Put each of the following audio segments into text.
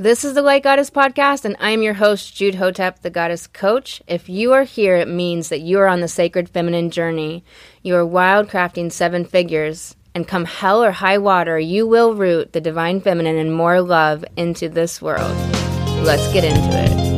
This is the Light Goddess Podcast, and I'm your host, Jude Hotep, the Goddess Coach. If you are here, it means that you are on the sacred feminine journey. You are wildcrafting seven figures, and come hell or high water, you will root the divine feminine and more love into this world. Let's get into it.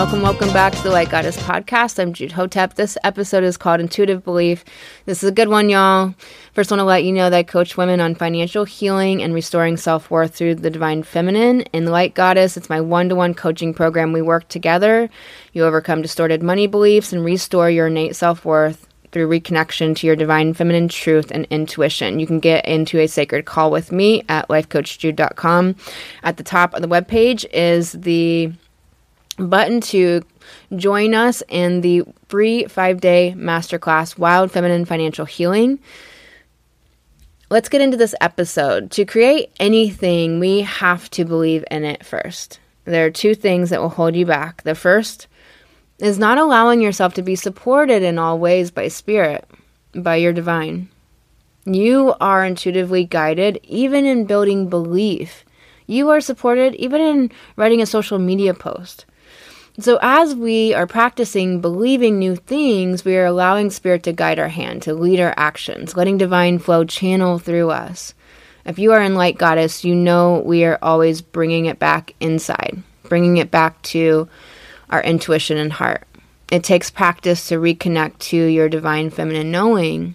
Welcome, welcome back to the Light Goddess podcast. I'm Jude Hotep. This episode is called Intuitive Belief. This is a good one, y'all. First, want to let you know that I coach women on financial healing and restoring self worth through the divine feminine. In Light Goddess, it's my one to one coaching program. We work together. You overcome distorted money beliefs and restore your innate self worth through reconnection to your divine feminine truth and intuition. You can get into a sacred call with me at lifecoachjude.com. At the top of the webpage is the button to join us in the free five day masterclass, Wild Feminine Financial Healing. Let's get into this episode. To create anything, we have to believe in it first. There are two things that will hold you back. The first is not allowing yourself to be supported in all ways by spirit, by your divine. You are intuitively guided, even in building belief. You are supported even in writing a social media post. So, as we are practicing believing new things, we are allowing Spirit to guide our hand, to lead our actions, letting divine flow channel through us. If you are in Light Goddess, you know we are always bringing it back inside, bringing it back to our intuition and heart. It takes practice to reconnect to your divine feminine knowing,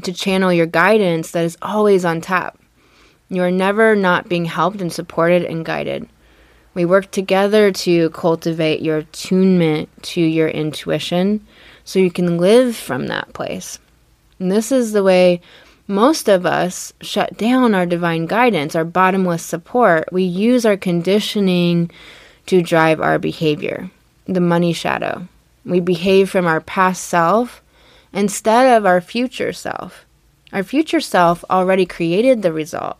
to channel your guidance that is always on tap. You are never not being helped and supported and guided. We work together to cultivate your attunement to your intuition so you can live from that place. And this is the way most of us shut down our divine guidance, our bottomless support. We use our conditioning to drive our behavior, the money shadow. We behave from our past self instead of our future self. Our future self already created the result.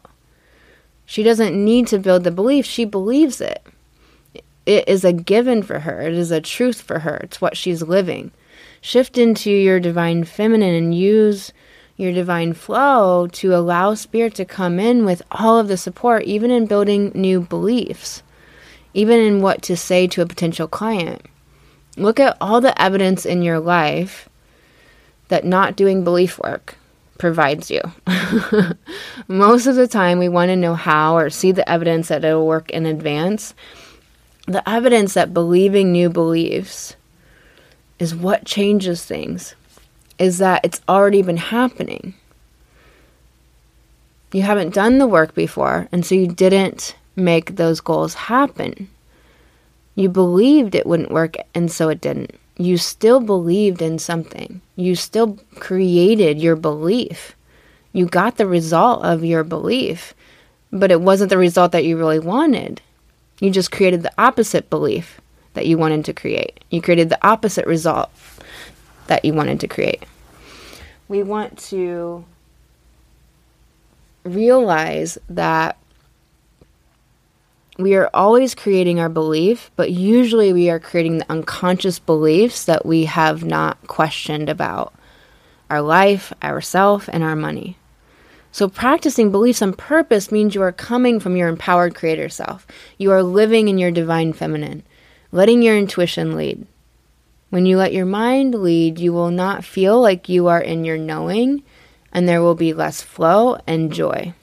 She doesn't need to build the belief, she believes it. It is a given for her, it is a truth for her, it's what she's living. Shift into your divine feminine and use your divine flow to allow spirit to come in with all of the support, even in building new beliefs, even in what to say to a potential client. Look at all the evidence in your life that not doing belief work provides you. Most of the time, we want to know how or see the evidence that it'll work in advance. The evidence that believing new beliefs is what changes things is that it's already been happening. You haven't done the work before, and so you didn't make those goals happen. You believed it wouldn't work, and so it didn't you still believed in something. You still created your belief. You got the result of your belief, but it wasn't the result that you really wanted. You just created the opposite belief that you wanted to create. You created the opposite result that you wanted to create. We want to realize that we are always creating our belief, but usually we are creating the unconscious beliefs that we have not questioned about our life, ourself, and our money. So, practicing beliefs on purpose means you are coming from your empowered creator self. You are living in your divine feminine, letting your intuition lead. When you let your mind lead, you will not feel like you are in your knowing, and there will be less flow and joy.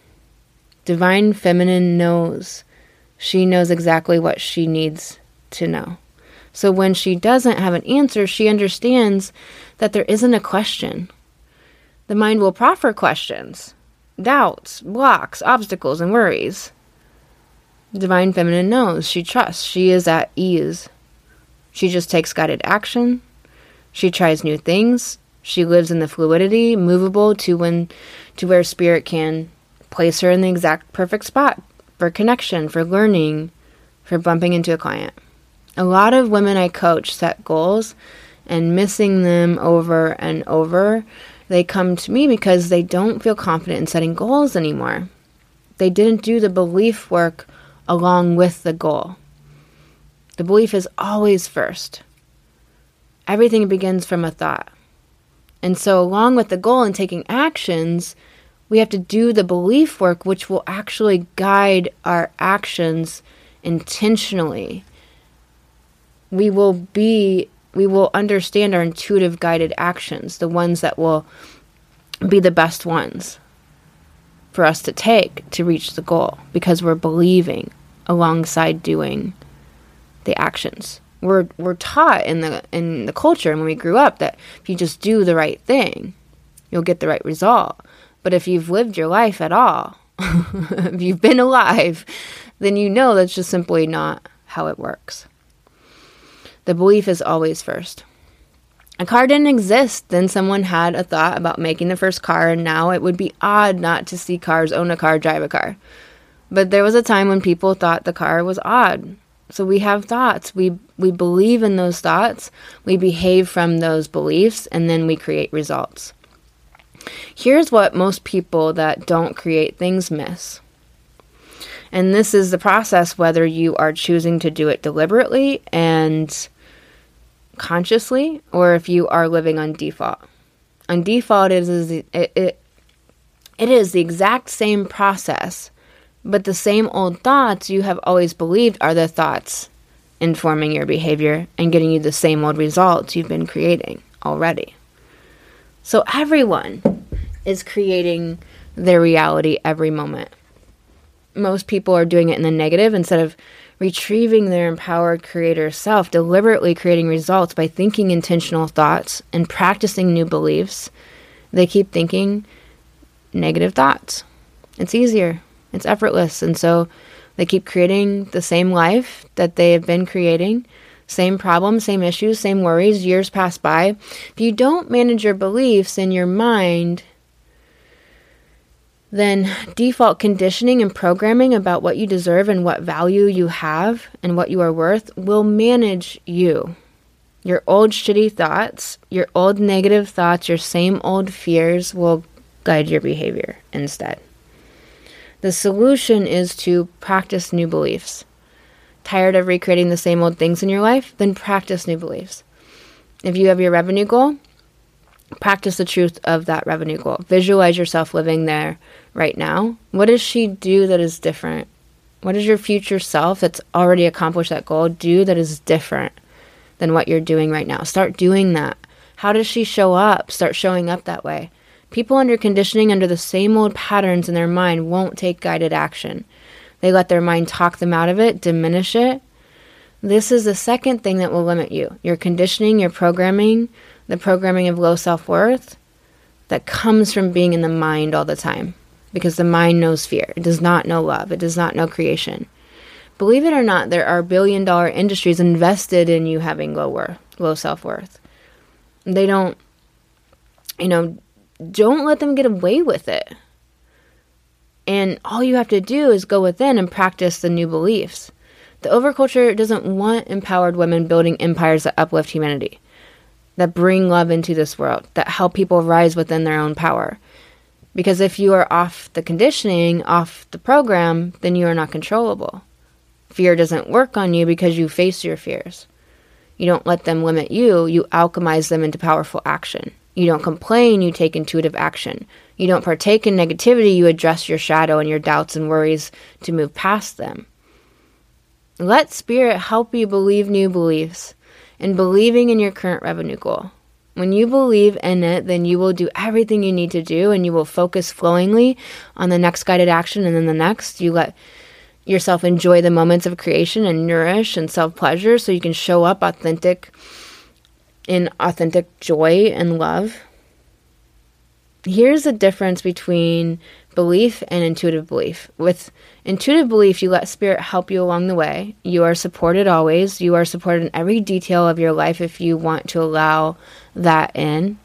Divine feminine knows she knows exactly what she needs to know. So when she doesn't have an answer, she understands that there isn't a question. The mind will proffer questions, doubts, blocks, obstacles, and worries. Divine Feminine knows, she trusts, she is at ease. She just takes guided action. She tries new things. She lives in the fluidity, movable to when to where spirit can place her in the exact perfect spot for connection, for learning, for bumping into a client. A lot of women I coach set goals and missing them over and over. They come to me because they don't feel confident in setting goals anymore. They didn't do the belief work along with the goal. The belief is always first. Everything begins from a thought. And so, along with the goal and taking actions, we have to do the belief work, which will actually guide our actions intentionally. We will be, we will understand our intuitive guided actions, the ones that will be the best ones for us to take to reach the goal because we're believing alongside doing the actions. We're we're taught in the in the culture and when we grew up that if you just do the right thing, you'll get the right result. But if you've lived your life at all, if you've been alive, then you know that's just simply not how it works. The belief is always first. A car didn't exist, then someone had a thought about making the first car, and now it would be odd not to see cars own a car, drive a car. But there was a time when people thought the car was odd. So we have thoughts. We we believe in those thoughts. We behave from those beliefs and then we create results. Here's what most people that don't create things miss. And this is the process whether you are choosing to do it deliberately and consciously or if you are living on default. On default it is it, it, it is the exact same process but the same old thoughts you have always believed are the thoughts informing your behavior and getting you the same old results you've been creating already. So everyone is creating their reality every moment. Most people are doing it in the negative instead of retrieving their empowered creator self, deliberately creating results by thinking intentional thoughts and practicing new beliefs. They keep thinking negative thoughts. It's easier. It's effortless. And so they keep creating the same life that they have been creating, same problems, same issues, same worries. Years pass by. If you don't manage your beliefs in your mind, then default conditioning and programming about what you deserve and what value you have and what you are worth will manage you. Your old shitty thoughts, your old negative thoughts, your same old fears will guide your behavior instead. The solution is to practice new beliefs. Tired of recreating the same old things in your life? Then practice new beliefs. If you have your revenue goal, practice the truth of that revenue goal. Visualize yourself living there right now. What does she do that is different? What does your future self that's already accomplished that goal do that is different than what you're doing right now? Start doing that. How does she show up? Start showing up that way. People under conditioning under the same old patterns in their mind won't take guided action. They let their mind talk them out of it, diminish it. This is the second thing that will limit you your conditioning, your programming, the programming of low self worth that comes from being in the mind all the time. Because the mind knows fear. It does not know love. It does not know creation. Believe it or not, there are billion dollar industries invested in you having low worth, low self worth. They don't, you know, don't let them get away with it. And all you have to do is go within and practice the new beliefs. The overculture doesn't want empowered women building empires that uplift humanity, that bring love into this world, that help people rise within their own power. Because if you are off the conditioning, off the program, then you are not controllable. Fear doesn't work on you because you face your fears. You don't let them limit you, you alchemize them into powerful action. You don't complain, you take intuitive action. You don't partake in negativity, you address your shadow and your doubts and worries to move past them. Let Spirit help you believe new beliefs and believing in your current revenue goal. When you believe in it, then you will do everything you need to do and you will focus flowingly on the next guided action and then the next. You let yourself enjoy the moments of creation and nourish and self pleasure so you can show up authentic in authentic joy and love. Here's the difference between belief and intuitive belief. With intuitive belief, you let spirit help you along the way. You are supported always. You are supported in every detail of your life if you want to allow that in.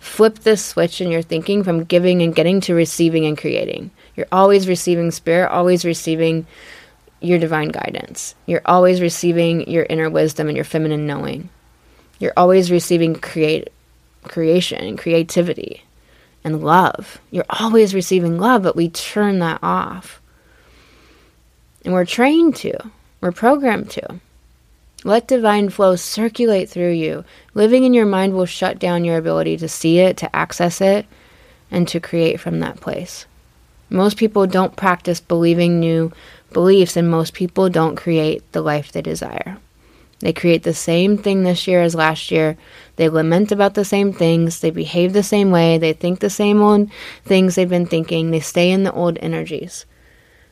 Flip this switch in your thinking from giving and getting to receiving and creating. You're always receiving spirit, always receiving your divine guidance. You're always receiving your inner wisdom and your feminine knowing. You're always receiving create creation and creativity and love. You're always receiving love, but we turn that off. And we're trained to. We're programmed to. Let divine flow circulate through you. Living in your mind will shut down your ability to see it, to access it, and to create from that place. Most people don't practice believing new beliefs, and most people don't create the life they desire. They create the same thing this year as last year. They lament about the same things. They behave the same way. They think the same old things they've been thinking. They stay in the old energies.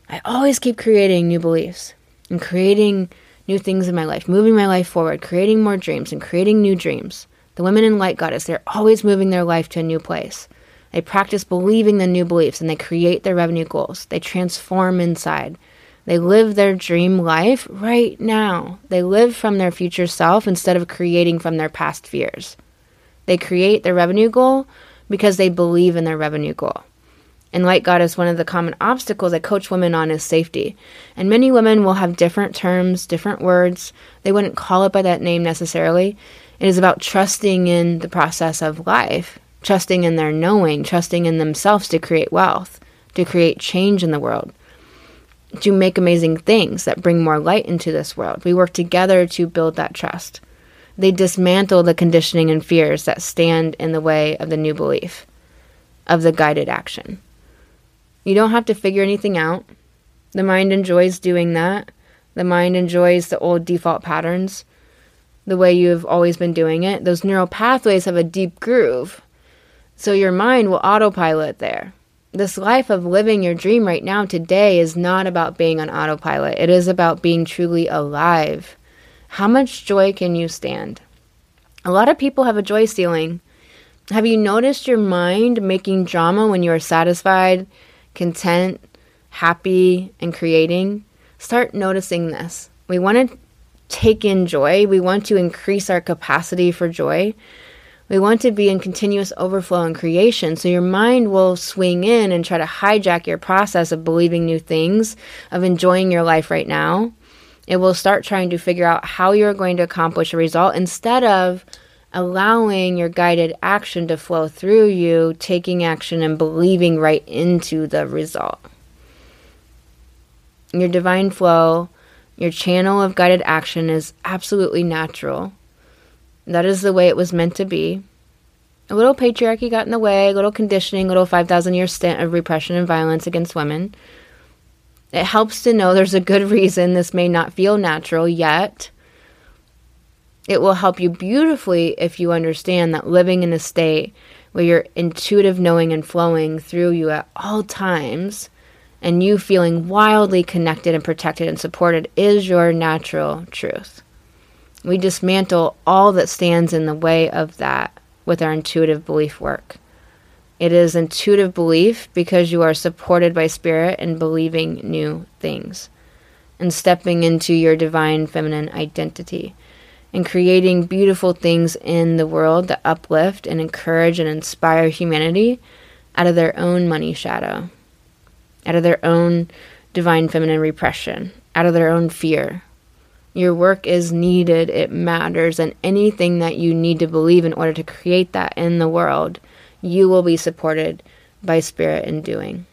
I always keep creating new beliefs and creating new things in my life, moving my life forward, creating more dreams and creating new dreams. The women in Light Goddess, they're always moving their life to a new place. They practice believing the new beliefs and they create their revenue goals. They transform inside. They live their dream life right now. They live from their future self instead of creating from their past fears. They create their revenue goal because they believe in their revenue goal. In Light Goddess, one of the common obstacles I coach women on is safety. And many women will have different terms, different words. They wouldn't call it by that name necessarily. It is about trusting in the process of life, trusting in their knowing, trusting in themselves to create wealth, to create change in the world to make amazing things that bring more light into this world. We work together to build that trust. They dismantle the conditioning and fears that stand in the way of the new belief, of the guided action. You don't have to figure anything out. The mind enjoys doing that. The mind enjoys the old default patterns, the way you've always been doing it. Those neural pathways have a deep groove. So your mind will autopilot there this life of living your dream right now today is not about being on autopilot. It is about being truly alive. How much joy can you stand? A lot of people have a joy ceiling. Have you noticed your mind making drama when you are satisfied, content, happy, and creating? Start noticing this. We want to take in joy, we want to increase our capacity for joy. We want to be in continuous overflow and creation. So your mind will swing in and try to hijack your process of believing new things, of enjoying your life right now. It will start trying to figure out how you're going to accomplish a result instead of allowing your guided action to flow through you, taking action and believing right into the result. Your divine flow, your channel of guided action is absolutely natural. That is the way it was meant to be. A little patriarchy got in the way, a little conditioning, a little 5,000 year stint of repression and violence against women. It helps to know there's a good reason this may not feel natural yet. It will help you beautifully if you understand that living in a state where your intuitive knowing and flowing through you at all times and you feeling wildly connected and protected and supported is your natural truth. We dismantle all that stands in the way of that with our intuitive belief work. It is intuitive belief because you are supported by spirit and believing new things and stepping into your divine feminine identity and creating beautiful things in the world that uplift and encourage and inspire humanity out of their own money shadow, out of their own divine feminine repression, out of their own fear, your work is needed, it matters, and anything that you need to believe in order to create that in the world, you will be supported by spirit in doing.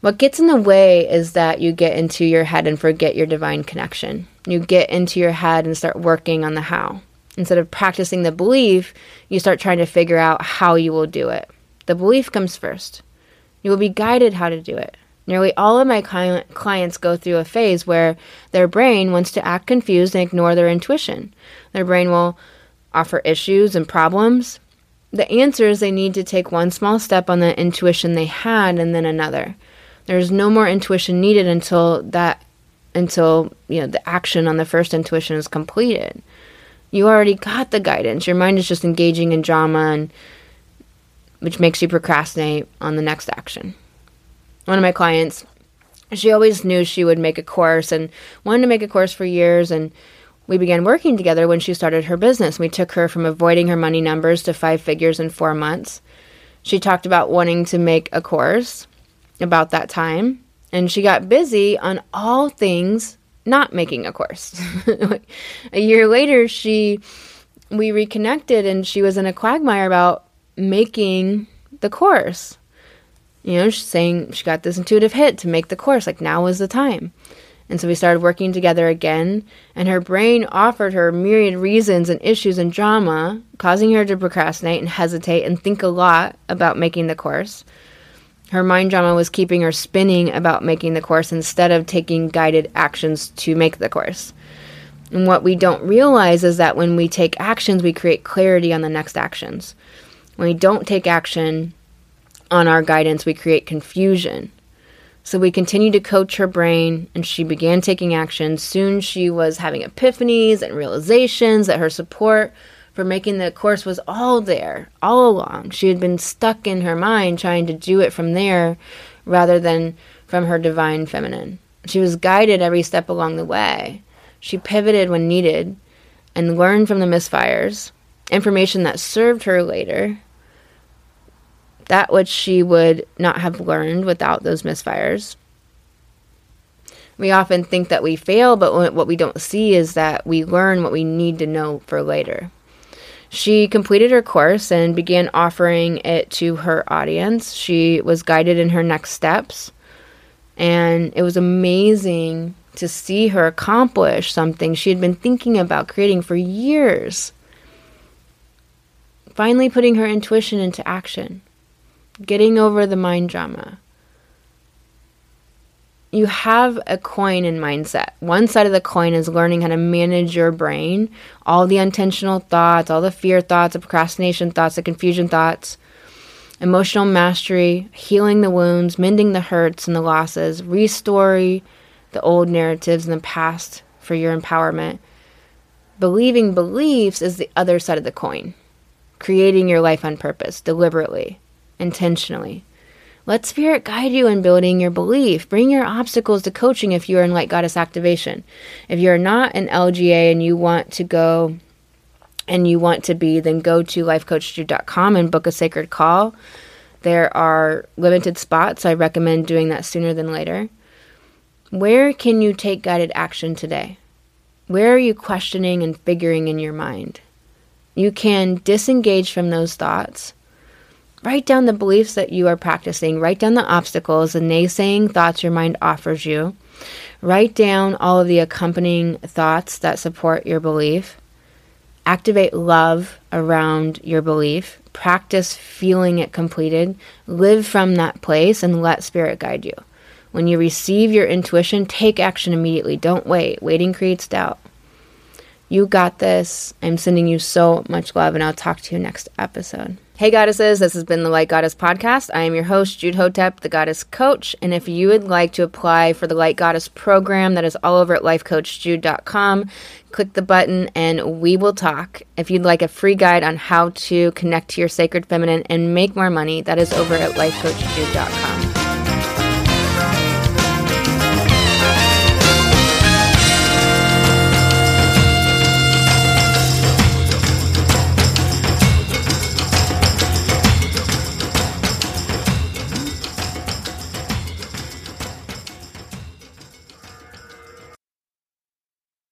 What gets in the way is that you get into your head and forget your divine connection. You get into your head and start working on the how. Instead of practicing the belief, you start trying to figure out how you will do it. The belief comes first. You will be guided how to do it. Nearly all of my clients go through a phase where their brain wants to act confused and ignore their intuition. Their brain will offer issues and problems. The answer is they need to take one small step on the intuition they had and then another. There's no more intuition needed until that until you know the action on the first intuition is completed. You already got the guidance. Your mind is just engaging in drama and which makes you procrastinate on the next action one of my clients, she always knew she would make a course and wanted to make a course for years. And we began working together when she started her business. We took her from avoiding her money numbers to five figures in four months. She talked about wanting to make a course about that time. And she got busy on all things not making a course. a year later, she we reconnected and she was in a quagmire about making the course you know, she's saying she got this intuitive hit to make the course. Like now is the time. And so we started working together again, and her brain offered her myriad reasons and issues and drama, causing her to procrastinate and hesitate and think a lot about making the course. Her mind drama was keeping her spinning about making the course instead of taking guided actions to make the course. And what we don't realize is that when we take actions, we create clarity on the next actions. When we don't take action on our guidance, we create confusion. So we continued to coach her brain, and she began taking action. Soon she was having epiphanies and realizations that her support for making the course was all there, all along. She had been stuck in her mind trying to do it from there rather than from her divine feminine. She was guided every step along the way. She pivoted when needed and learned from the misfires, information that served her later that which she would not have learned without those misfires. We often think that we fail, but what we don't see is that we learn what we need to know for later. She completed her course and began offering it to her audience. She was guided in her next steps, and it was amazing to see her accomplish something she had been thinking about creating for years. Finally, putting her intuition into action getting over the mind drama. You have a coin in mindset. One side of the coin is learning how to manage your brain, all the intentional thoughts, all the fear thoughts, the procrastination thoughts, the confusion thoughts, emotional mastery, healing the wounds, mending the hurts and the losses, restoring the old narratives in the past for your empowerment. Believing beliefs is the other side of the coin, creating your life on purpose, deliberately intentionally. Let Spirit guide you in building your belief. Bring your obstacles to coaching if you are in Light Goddess activation. If you're not an LGA and you want to go and you want to be, then go to lifecoachjude.com and book a sacred call. There are limited spots. I recommend doing that sooner than later. Where can you take guided action today? Where are you questioning and figuring in your mind? You can disengage from those thoughts Write down the beliefs that you are practicing. Write down the obstacles, the naysaying thoughts your mind offers you. Write down all of the accompanying thoughts that support your belief. Activate love around your belief. Practice feeling it completed. Live from that place and let spirit guide you. When you receive your intuition, take action immediately. Don't wait. Waiting creates doubt. You got this. I'm sending you so much love, and I'll talk to you next episode. Hey, goddesses, this has been the Light Goddess Podcast. I am your host, Jude Hotep, the Goddess Coach. And if you would like to apply for the Light Goddess program that is all over at lifecoachjude.com, click the button and we will talk. If you'd like a free guide on how to connect to your sacred feminine and make more money, that is over at lifecoachjude.com.